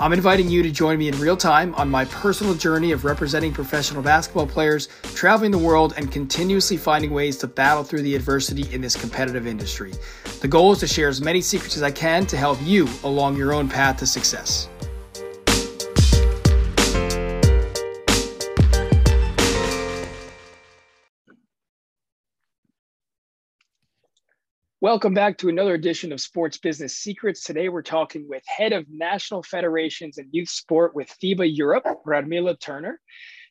I'm inviting you to join me in real time on my personal journey of representing professional basketball players, traveling the world, and continuously finding ways to battle through the adversity in this competitive industry. The goal is to share as many secrets as I can to help you along your own path to success. Welcome back to another edition of Sports Business Secrets. Today we're talking with head of national federations and youth sport with FIBA Europe, Radmila Turner.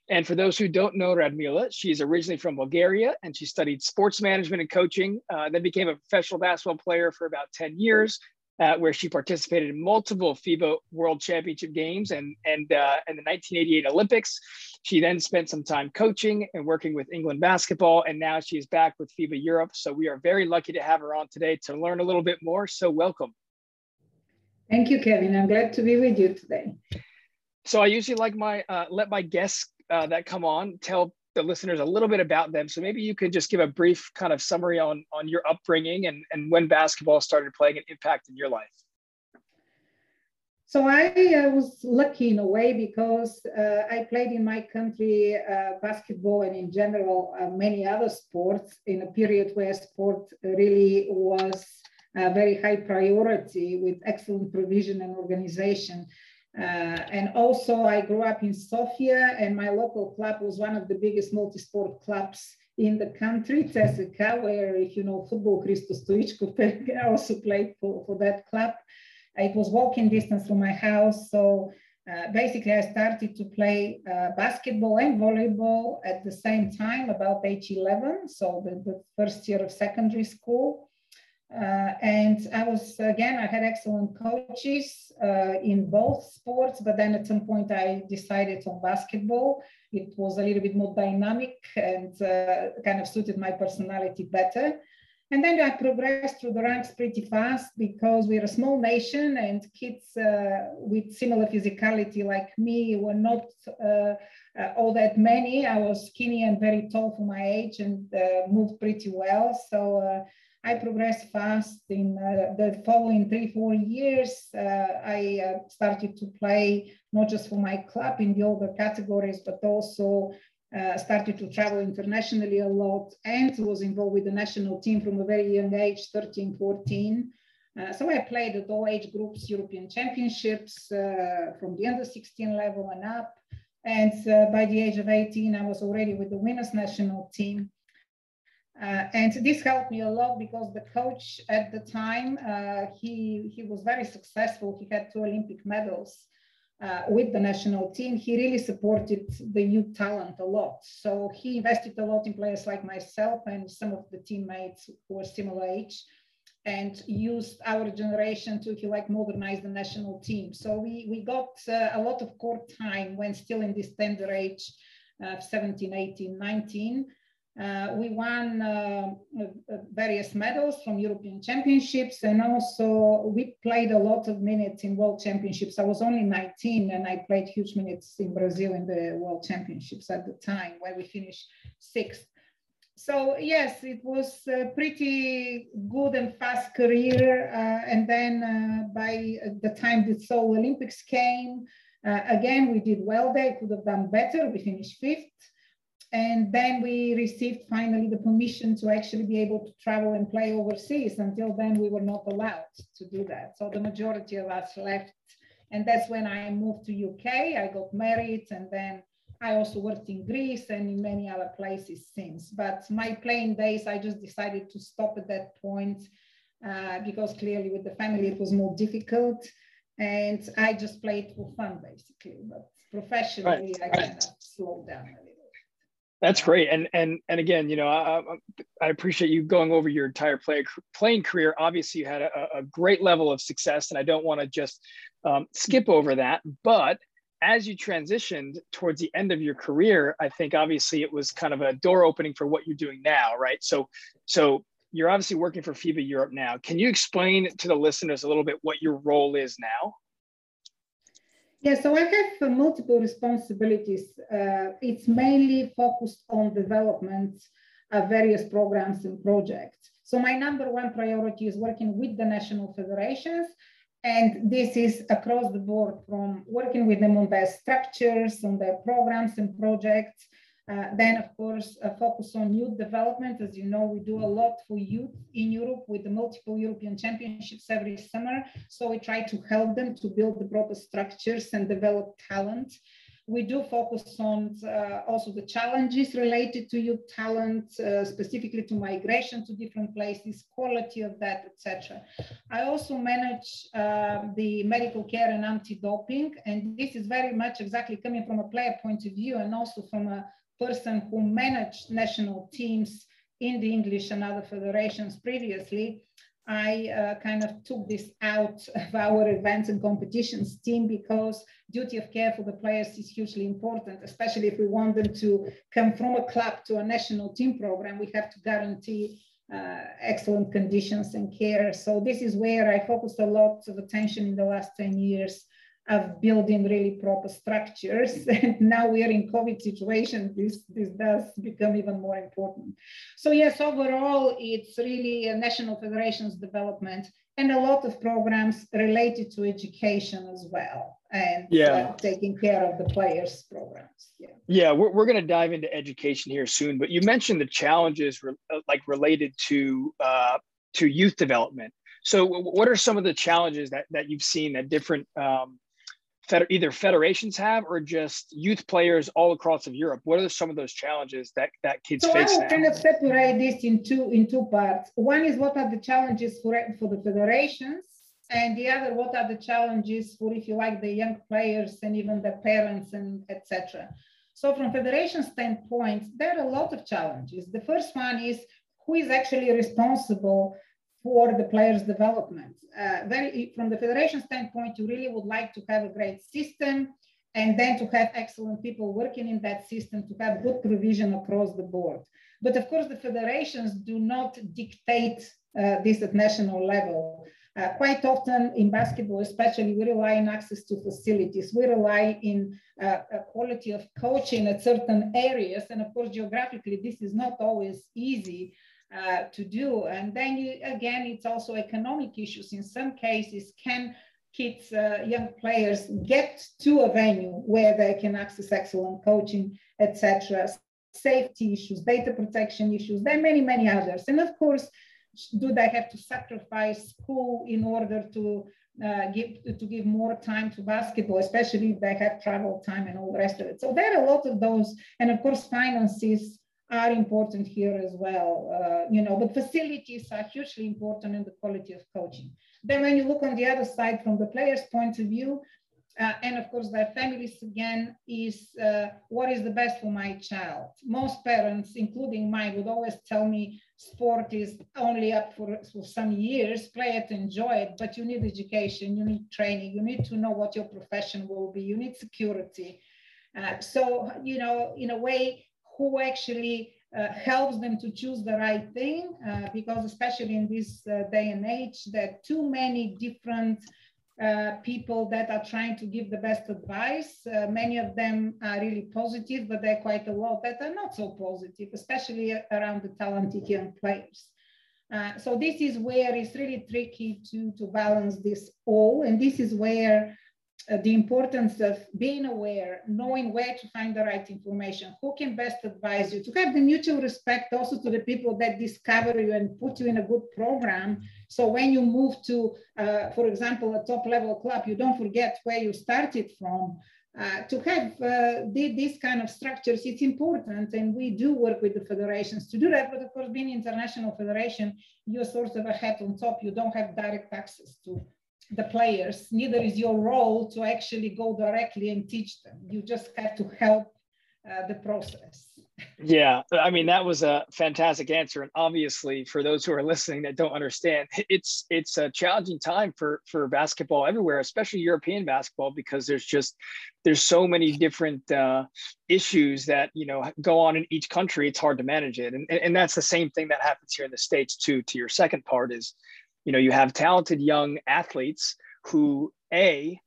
And for those who don't know Radmila, she's originally from Bulgaria and she studied sports management and coaching, uh, then became a professional basketball player for about 10 years, uh, where she participated in multiple FIBA World Championship games and, and, uh, and the 1988 Olympics. She then spent some time coaching and working with England basketball, and now she is back with FIBA Europe. So we are very lucky to have her on today to learn a little bit more. So welcome. Thank you, Kevin. I'm glad to be with you today. So I usually like my uh, let my guests uh, that come on tell the listeners a little bit about them. So maybe you could just give a brief kind of summary on on your upbringing and and when basketball started playing an impact in your life. So I uh, was lucky in a way because uh, I played in my country uh, basketball and in general uh, many other sports in a period where sport really was a very high priority with excellent provision and organization. Uh, and also I grew up in Sofia and my local club was one of the biggest multi-sport clubs in the country, CSKA, where if you know football, Hristo Stoichkov also played for, for that club. It was walking distance from my house. So uh, basically, I started to play uh, basketball and volleyball at the same time, about age 11, so the, the first year of secondary school. Uh, and I was, again, I had excellent coaches uh, in both sports, but then at some point I decided on basketball. It was a little bit more dynamic and uh, kind of suited my personality better. And then I progressed through the ranks pretty fast because we're a small nation and kids uh, with similar physicality like me were not uh, uh, all that many. I was skinny and very tall for my age and moved pretty well. So I progressed fast. In uh, the following three, four years, I started to play not just for my club in the older categories, but also uh, started to travel internationally a lot and was involved with the national team from a very young age, 13, 14. Uh, so I played at all age groups, European championships uh, from the under 16 level and up. And uh, by the age of 18, I was already with the winners national team. Uh, and this helped me a lot because the coach at the time, uh, he, he was very successful. He had two Olympic medals uh, with the national team, he really supported the youth talent a lot. So he invested a lot in players like myself and some of the teammates who were similar age and used our generation to, if you like, modernize the national team. So we, we got uh, a lot of court time when still in this tender age, uh, 17, 18, 19. Uh, we won uh, uh, various medals from European Championships, and also we played a lot of minutes in World Championships. I was only 19, and I played huge minutes in Brazil in the World Championships at the time, where we finished sixth. So yes, it was a pretty good and fast career. Uh, and then uh, by the time the Seoul Olympics came, uh, again we did well there. Could have done better. We finished fifth. And then we received finally the permission to actually be able to travel and play overseas. Until then, we were not allowed to do that. So the majority of us left. And that's when I moved to UK. I got married and then I also worked in Greece and in many other places since. But my playing days, I just decided to stop at that point uh, because clearly with the family it was more difficult. And I just played for fun basically. But professionally, right. I kind of slowed down a little. That's great, and and and again, you know, I, I appreciate you going over your entire play, playing career. Obviously, you had a, a great level of success, and I don't want to just um, skip over that. But as you transitioned towards the end of your career, I think obviously it was kind of a door opening for what you're doing now, right? So, so you're obviously working for FIBA Europe now. Can you explain to the listeners a little bit what your role is now? Yeah, so I have uh, multiple responsibilities. Uh, it's mainly focused on development of various programs and projects. So my number one priority is working with the national federations. And this is across the board from working with them on their structures, on their programs and projects, uh, then, of course, uh, focus on youth development. As you know, we do a lot for youth in Europe with the multiple European championships every summer. So we try to help them to build the proper structures and develop talent. We do focus on uh, also the challenges related to youth talent, uh, specifically to migration to different places, quality of that, etc. I also manage the medical care and anti-doping, and this is very much exactly coming from a player point of view and also from a person who managed national teams in the English and other federations previously, I uh, kind of took this out of our events and competitions team because duty of care for the players is hugely important, especially if we want them to come from a club to a national team program, we have to guarantee uh, excellent conditions and care. So this is where I focused a lot of attention in the last 10 years of building really proper structures. And now we are in COVID situation, this, this does become even more important. So yes, overall, it's really a national federations development and a lot of programs related to education as well and yeah. Uh, taking care of the players programs. Yeah, yeah we're, we're going to dive into education here soon, but you mentioned the challenges re- uh, like related to uh, to youth development. So what are some of the challenges that, that you've seen that different um, fed, either federations have or just youth players all across of Europe? What are some of those challenges that, that kids so face? So I will kind of separate this in two in two parts. One is what are the challenges for for the federations, and the other what are the challenges for if you like the young players and even the parents and etc. So from federation standpoint, there are a lot of challenges. The first one is who is actually responsible for the players' development. Uh, very, from the federation standpoint, you really would like to have a great system and then to have excellent people working in that system to have good provision across the board. But of course, the federations do not dictate uh, this at national level. Uh, quite often in basketball, especially, we rely on access to facilities. We rely in uh, quality of coaching at certain areas. And of course, geographically, this is not always easy uh, to do. And then you, again, it's also economic issues. In some cases, can kids, uh, young players get to a venue where they can access excellent coaching, etc. Safety issues, data protection issues, there are many, many others. And of course, do they have to sacrifice school in order to uh, give to give more time to basketball, especially if they have travel time and all the rest of it. So there are a lot of those, and of course, finances are important here as well. Uh, you know, but facilities are hugely important in the quality of coaching. Then when you look on the other side from the player's point of view, uh, and of course their families again, is uh, what is the best for my child? Most parents, including mine, would always tell me sport is only up for, for some years, play it, enjoy it, but you need education, you need training, you need to know what your profession will be, you need security. Uh, so, you know, in a way, who actually uh, helps them to choose the right thing uh, because especially in this uh, day and age there are too many different uh, people that are trying to give the best advice. Uh, many of them are really positive but there are quite a lot that are not so positive especially around the talented young players. Uh, so this is where it's really tricky to, to balance this all. And this is where the importance of being aware, knowing where to find the right information, who can best advise you, to have the mutual respect also to the people that discover you and put you in a good program. So when you move to, uh, for example, a top level club, you don't forget where you started from. Uh, to have uh, the, these kind of structures, it's important, and we do work with the federations to do that. But of course, being international federation, you're sort of a head on top. You don't have direct access to the players, neither is your role to actually go directly and teach them. You just have to help uh, the process. Yeah, I mean that was a fantastic answer, and obviously for those who are listening that don't understand, it's it's a challenging time for for basketball everywhere, especially European basketball, because there's just there's so many different uh, issues that you know go on in each country. It's hard to manage it, and and that's the same thing that happens here in the states too. To your second part is you know you have talented young athletes who a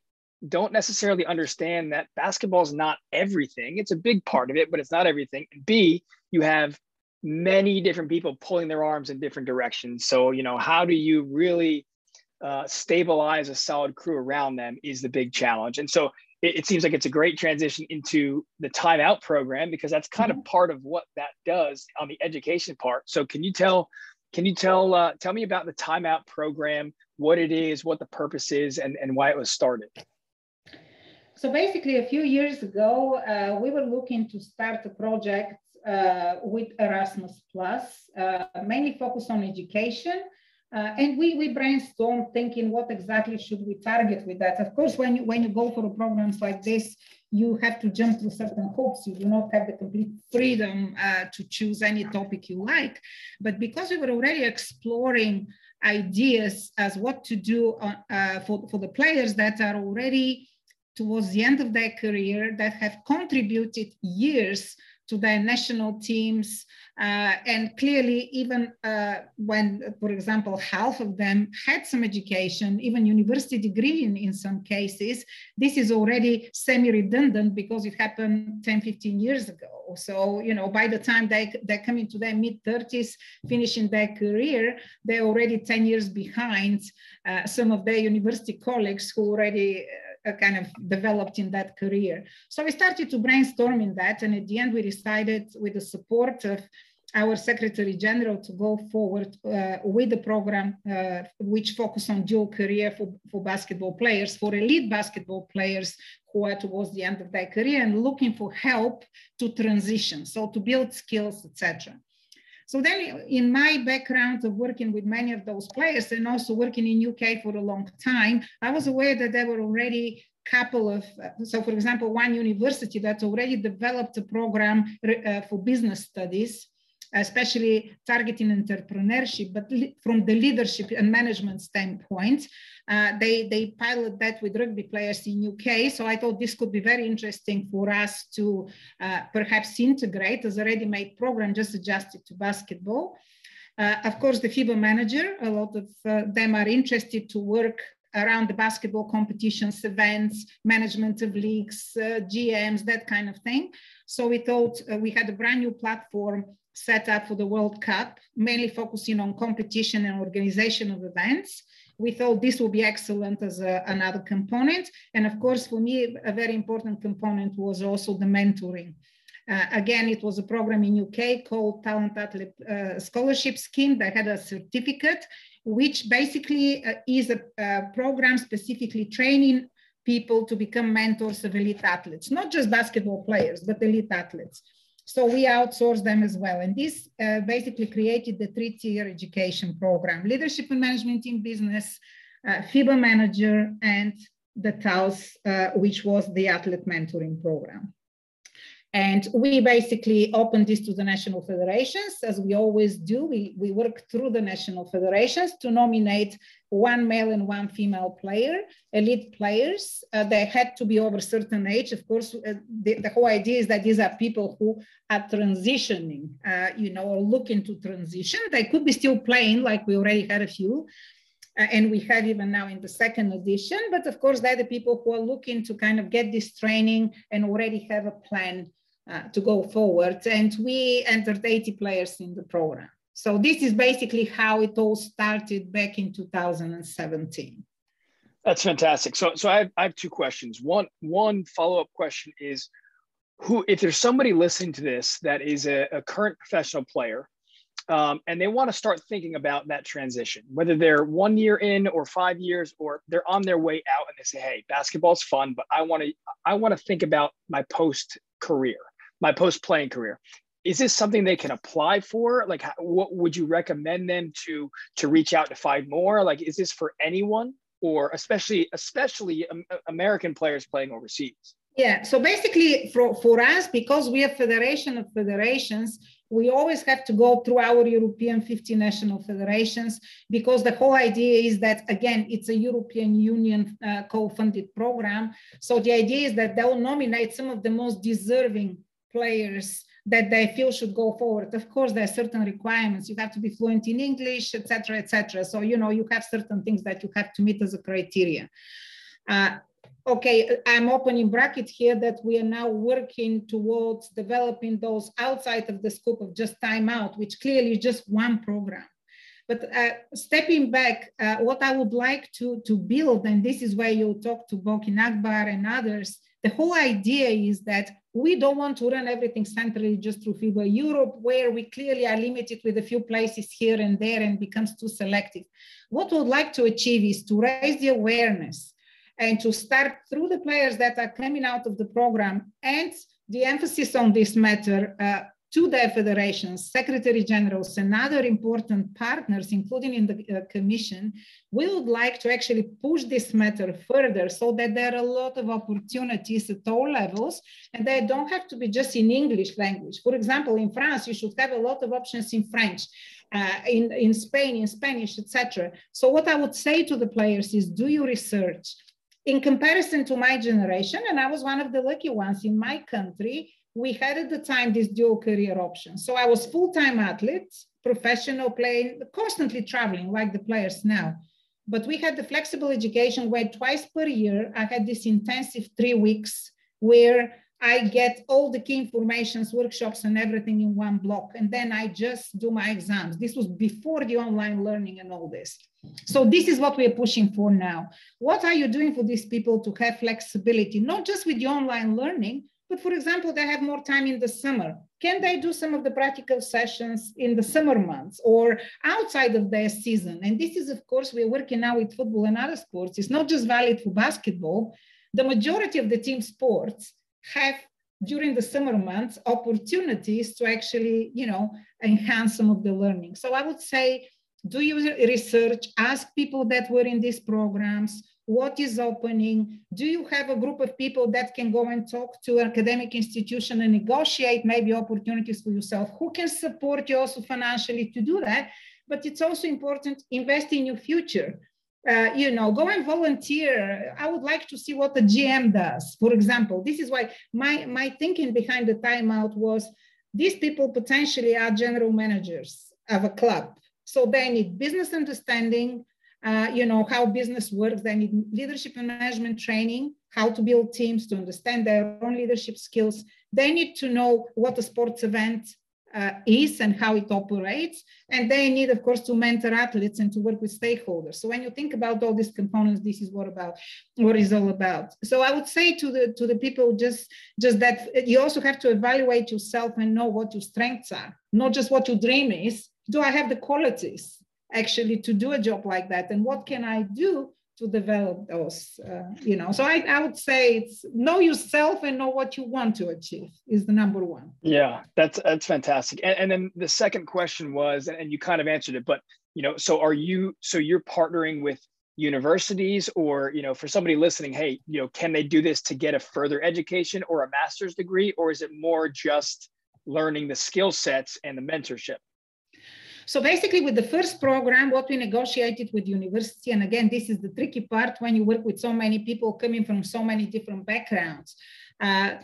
don't necessarily understand that basketball is not everything. It's a big part of it, but it's not everything. And B, you have many different people pulling their arms in different directions. So, you know, how do you really uh, stabilize a solid crew around them is the big challenge. And so it, it, seems like it's a great transition into the timeout program because that's kind mm-hmm. of part of what that does on the education part. So can you tell, can you tell, uh, tell me about the timeout program, what it is, what the purpose is, and, and why it was started? So basically, a few years ago, uh, we were looking to start a project uh, with Erasmus Plus, uh, mainly focused on education. Uh, and we, we brainstormed thinking what exactly should we target with that. Of course, when you, when you go for programs like this, you have to jump through certain hoops. You do not have the complete freedom uh, to choose any topic you like. But because we were already exploring ideas as what to do on, uh, for, for the players that are already towards the end of their career that have contributed years to their national teams. Uh, and clearly, even uh, when, for example, half of them had some education, even university degree in, in some cases, this is already semi-redundant because it happened 10, 15 years ago. So, you know, by the time they, they come into their mid-30s, finishing their career, they're already 10 years behind uh, some of their university colleagues who already kind of developed in that career. So we started to brainstorm in that. And at the end, we decided with the support of our Secretary General to go forward uh, with the program uh, which focus on dual career for, for basketball players, for elite basketball players who are towards the end of their career and looking for help to transition, so to build skills, etc. So then in my background of working with many of those players and also working in UK for a long time, I was aware that there were already a couple of, so for example, one university that already developed a program uh, for business studies especially targeting entrepreneurship, but from the leadership and management standpoint. Uh, they, they pilot that with rugby players in UK. So I thought this could be very interesting for us to uh, perhaps integrate as a ready-made program, just adjusted to basketball. Uh, of course, the FIBA manager, a lot of uh, them are interested to work around the basketball competitions, events, management of leagues, uh, GMs, that kind of thing. So we thought uh, we had a brand new platform set up for the World Cup, mainly focusing on competition and organization of events. We thought this would be excellent as a, another component. And of course, for me, a very important component was also the mentoring. Uh, again, it was a program in UK called Talent Athlete uh, Scholarship Scheme that had a certificate, which basically uh, is a program specifically training people to become mentors of elite athletes, not just basketball players, but elite athletes. So we outsourced them as well. And this uh, basically created the three-tier education program, leadership and management in business, uh, FIBA manager, and the TALS, uh, which was the athlete mentoring program. And we basically opened this to the national federations, as we always do. We, we work through the national federations to nominate one male and one female player, elite players. Uh, they had to be over a certain age. Of course, uh, the, the, whole idea is that these are people who are transitioning, uh, you know, or looking to transition. They could be still playing, like we already had a few, uh, and we have even now in the second edition. But of course, they're the people who are looking to kind of get this training and already have a plan uh, to go forward. And we entered 80 players in the program. So this is basically how it all started back in 2017. That's fantastic. So, so I have, I have two questions. One, one follow-up question is, who, if there's somebody listening to this that is a, a current professional player, um, and they want to start thinking about that transition, whether they're one year in or five years, or they're on their way out, and they say, "Hey, basketball's fun, but I want to, I want to think about my post career." My post playing career. Is this something they can apply for? Like what would you recommend them to to reach out to find more? Like is this for anyone? Or especially especially american players playing overseas? Yeah so basically for, for us because we are federation of federations we always have to go through our European 50 national federations because the whole idea is that, again, it's a European Union uh, co-funded program. So the idea is that they'll nominate some of the most deserving players that they feel should go forward. Of course, there are certain requirements. You have to be fluent in English, etc., etc. So you know you have certain things that you have to meet as a criteria. Uh, okay, I'm opening bracket here that we are now working towards developing those outside of the scope of just timeout, which clearly is just one program. But uh, stepping back, uh, what I would like to, to build, and this is where you talk to Boki Akbar and others, the whole idea is that we don't want to run everything centrally just through FIBA Europe, where we clearly are limited with a few places here and there and becomes too selective. What we'd like to achieve is to raise the awareness and to start through the players that are coming out of the program and the emphasis on this matter uh, to their federations, secretary generals, and other important partners, including in the uh, commission, we would like to actually push this matter further so that there are a lot of opportunities at all levels, and they don't have to be just in English language. For example, in France, you should have a lot of options in French. Uh, in, in Spain, in Spanish, etc. So what I would say to the players is do your research. In comparison to my generation, and I was one of the lucky ones in my country, we had at the time this dual career option. So I was full-time athlete, professional playing, constantly traveling like the players now. But we had the flexible education where twice per year I had this intensive three weeks where I get all the key informations, workshops, and everything in one block. And then I just do my exams. This was before the online learning and all this. So this is what we are pushing for now. What are you doing for these people to have flexibility, not just with the online learning, but for example, they have more time in the summer. Can they do some of the practical sessions in the summer months or outside of their season? And this is, of course, we're working now with football and other sports. It's not just valid for basketball. The majority of the team sports have during the summer months opportunities to actually, you know, enhance some of the learning. So I would say do your research, ask people that were in these programs, what is opening? Do you have a group of people that can go and talk to an academic institution and negotiate maybe opportunities for yourself? Who can support you also financially to do that? But it's also important invest in your future. Uh, you know go and volunteer. I would like to see what the gm does for example. This is why my my thinking behind the timeout was these people potentially are general managers of a club so they need business understanding uh, you know, how business works. They need leadership and management training, how to build teams to understand their own leadership skills. They need to know what a sports event uh, is and how it operates. And they need, of course, to mentor athletes and to work with stakeholders. So when you think about all these components, this is what about what is all about. So I would say to the to the people just just that you also have to evaluate yourself and know what your strengths are, not just what your dream is. Do I have the qualities? actually to do a job like that? And what can i do to develop those uh, you know? So I, I would say it's know yourself and know what you want to achieve is the number one. Yeah that's that's fantastic. And, and then the second question was and you kind of answered it but you know so are you so you're partnering with universities or you know for somebody listening hey you know can they do this to get a further education or a master's degree? Or is it more just learning the skill sets and the mentorship so basically with the first program, what we negotiated with university, and again, this is the tricky part when you work with so many people coming from so many different backgrounds. Uh,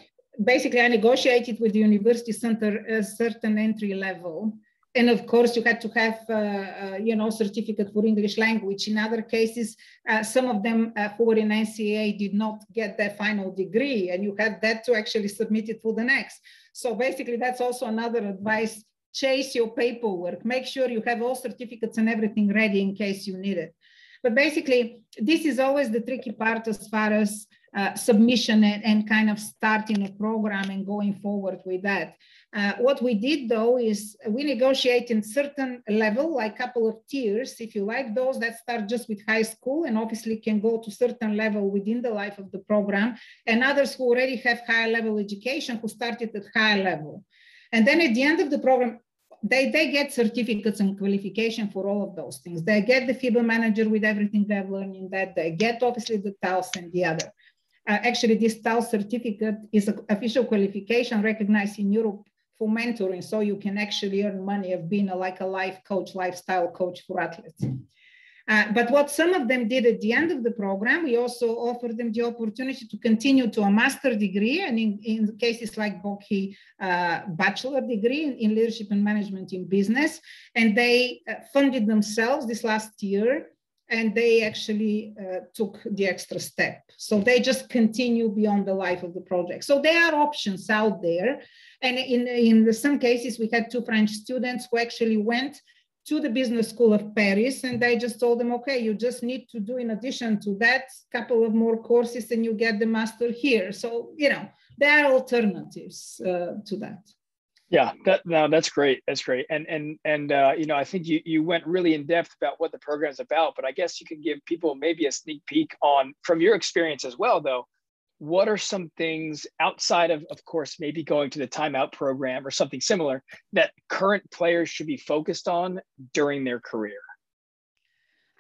basically, I negotiated with the university center a certain entry level. And of course, you had to have, uh, uh, you know, certificate for English language. In other cases, uh, some of them uh, who were in NCAA did not get their final degree, and you had that to actually submit it for the next. So basically, that's also another advice chase your paperwork, make sure you have all certificates and everything ready in case you need it. But basically, this is always the tricky part as far as uh, submission and, and, kind of starting a program and going forward with that. Uh, what we did though is we negotiate in certain level, like couple of tiers, if you like, those that start just with high school and obviously can go to certain level within the life of the program, and others who already have higher level education who started at higher level. And then at the end of the program, they, they get certificates and qualification for all of those things. They get the FIBA manager with everything they've learned in that. They get obviously the TALS and the other. Uh, actually, this TALS certificate is an official qualification recognized in Europe for mentoring. So you can actually earn money of being a, like a life coach, lifestyle coach for athletes. Uh, but what some of them did at the end of the program, we also offered them the opportunity to continue to a master degree, and in, in cases like Boki, uh, bachelor degree in, in, leadership and management in business. And they uh, funded themselves this last year and they actually uh, took the extra step. So they just continue beyond the life of the project. So there are options out there. And in, in some cases, we had two French students who actually went to the business school of Paris and they just told them, okay, you just need to do in addition to that couple of more courses and you get the master here. So, you know, there are alternatives uh, to that. Yeah, that no, that's great. That's great. And and and uh, you know, I think you you went really in depth about what the program is about. But I guess you can give people maybe a sneak peek on from your experience as well, though. What are some things outside of, of course, maybe going to the timeout program or something similar that current players should be focused on during their career?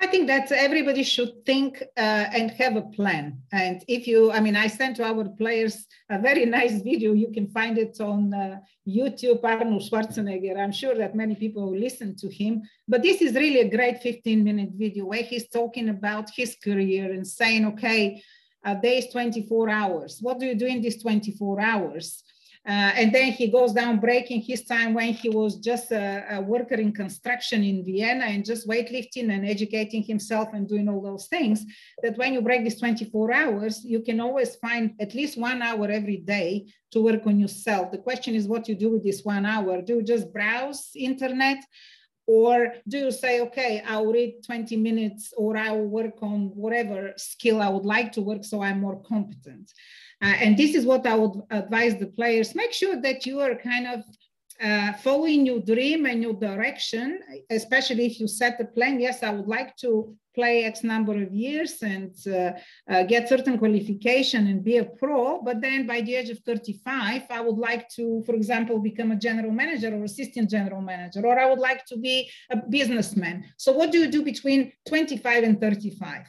I think that everybody should think uh, and have a plan. And if you, I mean, I sent to our players a very nice video. You can find it on uh, YouTube, Arnold Schwarzenegger. I'm sure that many people listen to him. But this is really a great 15 minute video where he's talking about his career and saying, okay, a day is 24 hours. What do you do in these 24 hours? Uh, and then he goes down breaking his time when he was just a, a, worker in construction in Vienna and just weightlifting and educating himself and doing all those things. That when you break these 24 hours, you can always find at least one hour every day to work on yourself. The question is what you do with this one hour. Do you just browse internet? Or do you say, okay, I'll read 20 minutes or I'll work on whatever skill I would like to work so I'm more competent? Uh, and this is what I would advise the players. Make sure that you are kind of uh, following your dream and your direction, especially if you set a plan. Yes, I would like to play X number of years and uh, uh, get certain qualification and be a pro. But then by the age of 35, I would like to, for example, become a general manager or assistant general manager, or I would like to be a businessman. So what do you do between 25 and 35?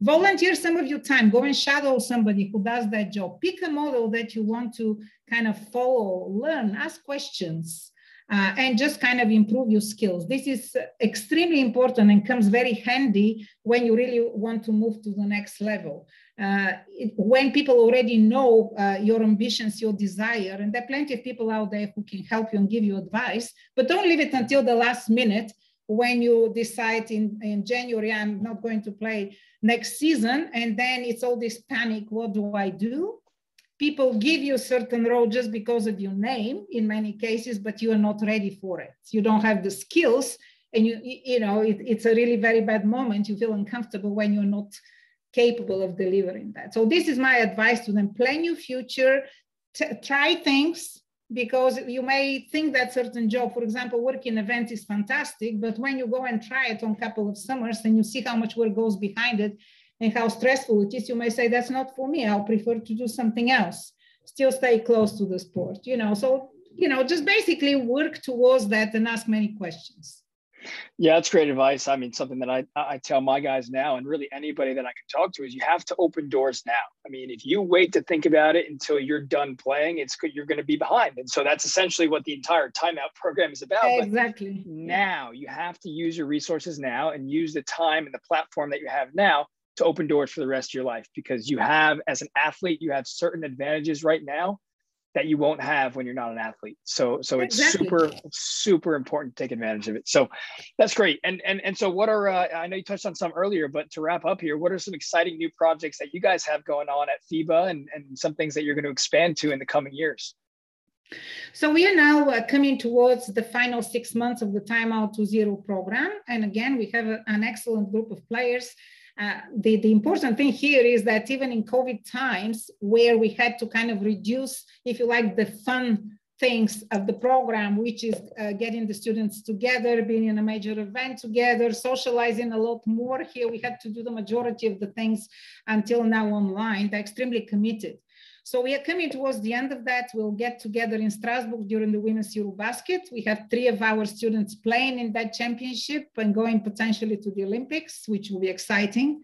volunteer some of your time go and shadow somebody who does that job pick a model that you want to kind of follow learn ask questions uh, and just kind of improve your skills this is extremely important and comes very handy when you really want to move to the next level uh, it, when people already know uh, your ambitions your desire and there are plenty of people out there who can help you and give you advice but don't leave it until the last minute when you decide in, in January, I'm not going to play next season, and then it's all this panic, what do I do? People give you a certain role just because of your name in many cases, but you are not ready for it. You don't have the skills, and you, you know, it, it's a really very bad moment. You feel uncomfortable when you're not capable of delivering that. So this is my advice to them, plan your future, try things, because you may think that certain job, for example, working event is fantastic, but when you go and try it on a couple of summers and you see how much work goes behind it and how stressful it is, you may say, that's not for me. I'll prefer to do something else. Still stay close to the sport, you know. So, you know, just basically work towards that and ask many questions. Yeah, that's great advice. I mean, something that I, I tell my guys now, and really anybody that I can talk to, is you have to open doors now. I mean, if you wait to think about it until you're done playing, it's you're going to be behind. And so that's essentially what the entire timeout program is about. Exactly. But now you have to use your resources now and use the time and the platform that you have now to open doors for the rest of your life because you have, as an athlete, you have certain advantages right now that you won't have when you're not an athlete. So so it's exactly. super super important to take advantage of it. So that's great. And and and so what are uh, I know you touched on some earlier, but to wrap up here, what are some exciting new projects that you guys have going on at FIBA and and some things that you're going to expand to in the coming years? So we are now uh, coming towards the final six months of the Timeout to Zero program. And again, we have a, an excellent group of players uh, the, the important thing here is that even in COVID times, where we had to kind of reduce, if you like, the fun things of the program, which is uh, getting the students together, being in a major event together, socializing a lot more. Here we had to do the majority of the things until now online. They're extremely committed. So we are coming towards the end of that. We'll get together in Strasbourg during the Women's Eurobasket. We have three of our students playing in that championship and going potentially to the Olympics, which will be exciting.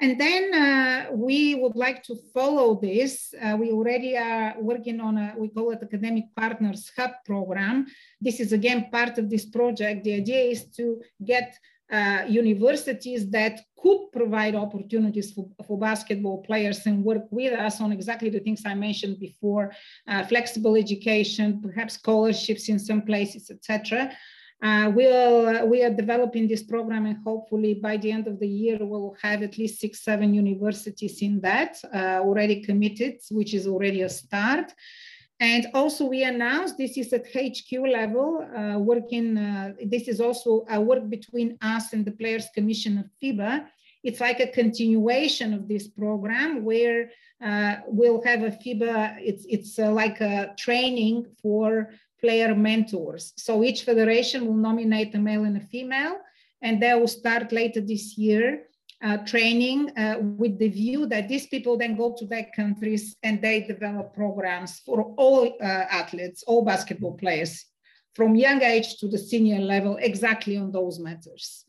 And then uh, we would like to follow this. Uh, we already are working on a, we call it Academic Partners Hub program. This is again part of this project. The idea is to get uh, universities that could provide opportunities for, for basketball players and work with us on exactly the things I mentioned before, uh, flexible education, perhaps scholarships in some places, etc. Uh, we'll, uh, we are developing this program and hopefully by the end of the year, we'll have at least six, seven universities in that uh, already committed, which is already a start. And also we announced this is at HQ level, uh, working, uh, this is also a work between us and the Players Commission of FIBA. It's like a continuation of this program where uh, we'll have a FIBA, it's, it's uh, like a training for player mentors. So each federation will nominate a male and a female, and they will start later this year uh, training uh, with the view that these people then go to their countries and they develop programs for all uh, athletes, all basketball players, from young age to the senior level, exactly on those matters.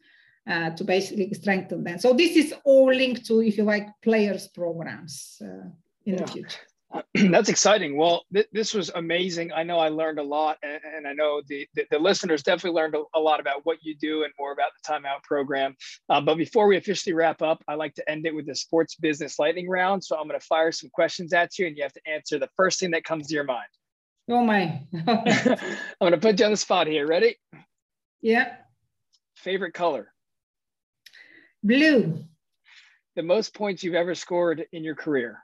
Uh, to basically strengthen them. So this is all linked to, if you like, players programs uh, in yeah. the future. That's exciting. Well, th- this was amazing. I know I learned a lot, and, and I know the, the, the, listeners definitely learned a, a, lot about what you do and more about the timeout program. Uh, but before we officially wrap up, I like to end it with the sports business lightning round. So I'm going to fire some questions at you, and you have to answer the first thing that comes to your mind. Oh my! I'm going to put you on the spot here. Ready? Yeah. Favorite color? Blue. The most points you've ever scored in your career?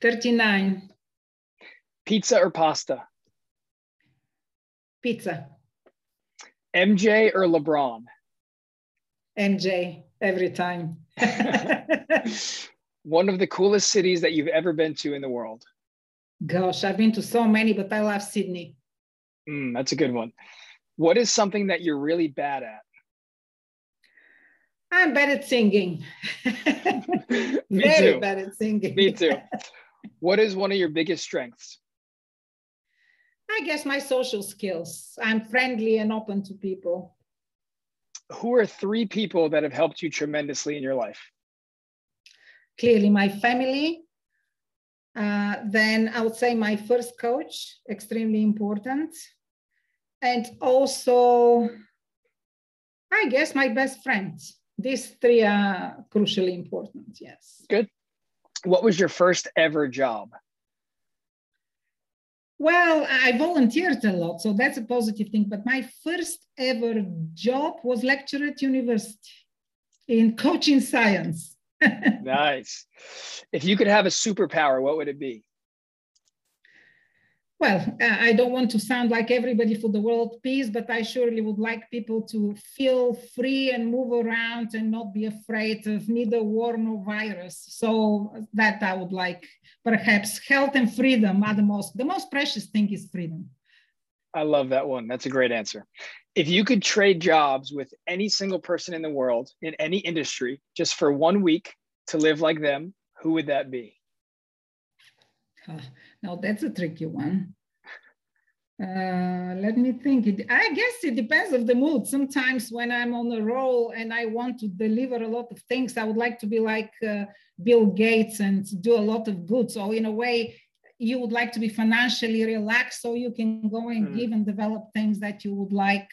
39. Pizza or pasta? Pizza. MJ or LeBron? MJ, every time. One of the coolest cities that you've ever been to in the world? Gosh, I've been to so many, but I love Sydney. Mm, that's a good one. What is something that you're really bad at? I'm bad at singing. Me Very too. bad at singing. Me too. What is one of your biggest strengths? I guess my social skills. I'm friendly and open to people. Who are three people that have helped you tremendously in your life? Clearly, my family. Uh, then I would say my first coach, extremely important. And also, I guess my best friends. These three are crucially important, yes. Good what was your first ever job? Well, I volunteered a lot, so that's a positive thing. But my first ever job was lecturer at university in coaching science. nice. If you could have a superpower, what would it be? Well, uh, I don't want to sound like everybody for the world peace, but I surely would like people to feel free and move around and not be afraid of neither war nor virus. So that I would like, perhaps health and freedom are the most, the most precious thing is freedom. I love that one. That's a great answer. If you could trade jobs with any single person in the world in any industry just for one week to live like them, who would that be? Now that's a tricky one. Uh, let me think. It, I guess it depends of the mood. Sometimes when I'm on a roll and I want to deliver a lot of things, I would like to be like uh, Bill Gates and do a lot of good. So in a way, you would like to be financially relaxed so you can go and mm. give and develop things that you would like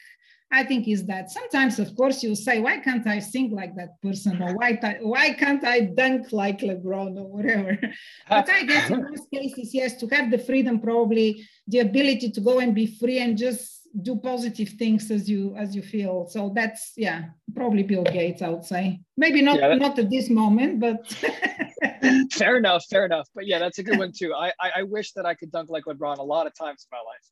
I think is that sometimes, of course, you say, why can't I sing like that person? Or why, why can't I dunk like LeBron or whatever? but I guess in most cases, yes, to have the freedom, probably the ability to go and be free and just do positive things as you as you feel. So that's yeah, probably Bill Gates, I would say. Maybe not yeah, not at this moment, but fair enough, fair enough. But yeah, that's a good one too. I, I, I wish that I could dunk like LeBron a lot of times in my life.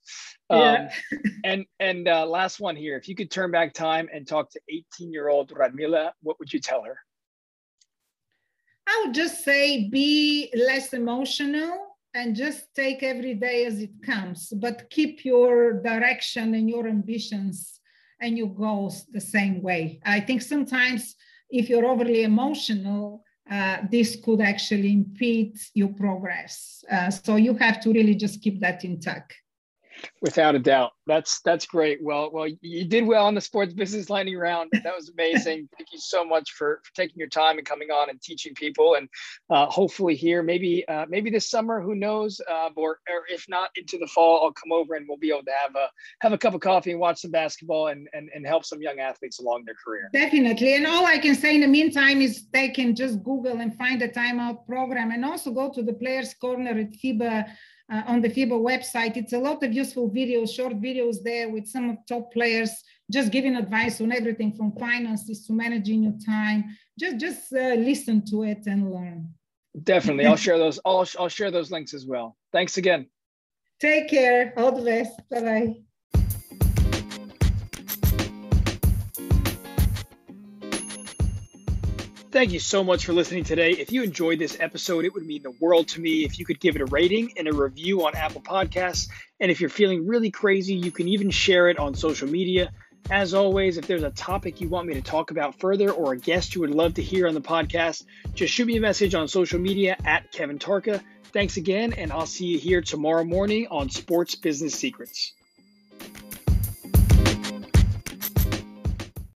Um, yeah. and and uh, last one here. If you could turn back time and talk to 18 year old Radmila, what would you tell her? I would just say be less emotional and just take every day as it comes, but keep your direction and your ambitions and your goals the same way. I think sometimes if you're overly emotional, uh, this could actually impede your progress. Uh, so you have to really just keep that intact. Without a doubt, that's that's great. Well, well, you did well on the sports business lightning round. That was amazing. Thank you so much for, for taking your time and coming on and teaching people. And uh, hopefully here, maybe uh, maybe this summer, who knows? Uh, or, or if not into the fall, I'll come over and we'll be able to have a have a cup of coffee and watch some basketball and and, and help some young athletes along their career. Definitely. And all I can say in the meantime is they can just Google and find the timeout program, and also go to the Players Corner at FIBA uh, on the FIBA website. It's a lot of useful videos, short videos there with some of top players, just giving advice on everything from finances to managing your time. Just just uh, listen to it and learn. Definitely, I'll share those. I'll I'll share those links as well. Thanks again. Take care. All the best. Bye bye. Thank you so much for listening today. If you enjoyed this episode, it would mean the world to me if you could give it a rating and a review on Apple Podcasts. And if you're feeling really crazy, you can even share it on social media. As always, if there's a topic you want me to talk about further or a guest you would love to hear on the podcast, just shoot me a message on social media at Kevin Tarka. Thanks again, and I'll see you here tomorrow morning on Sports Business Secrets.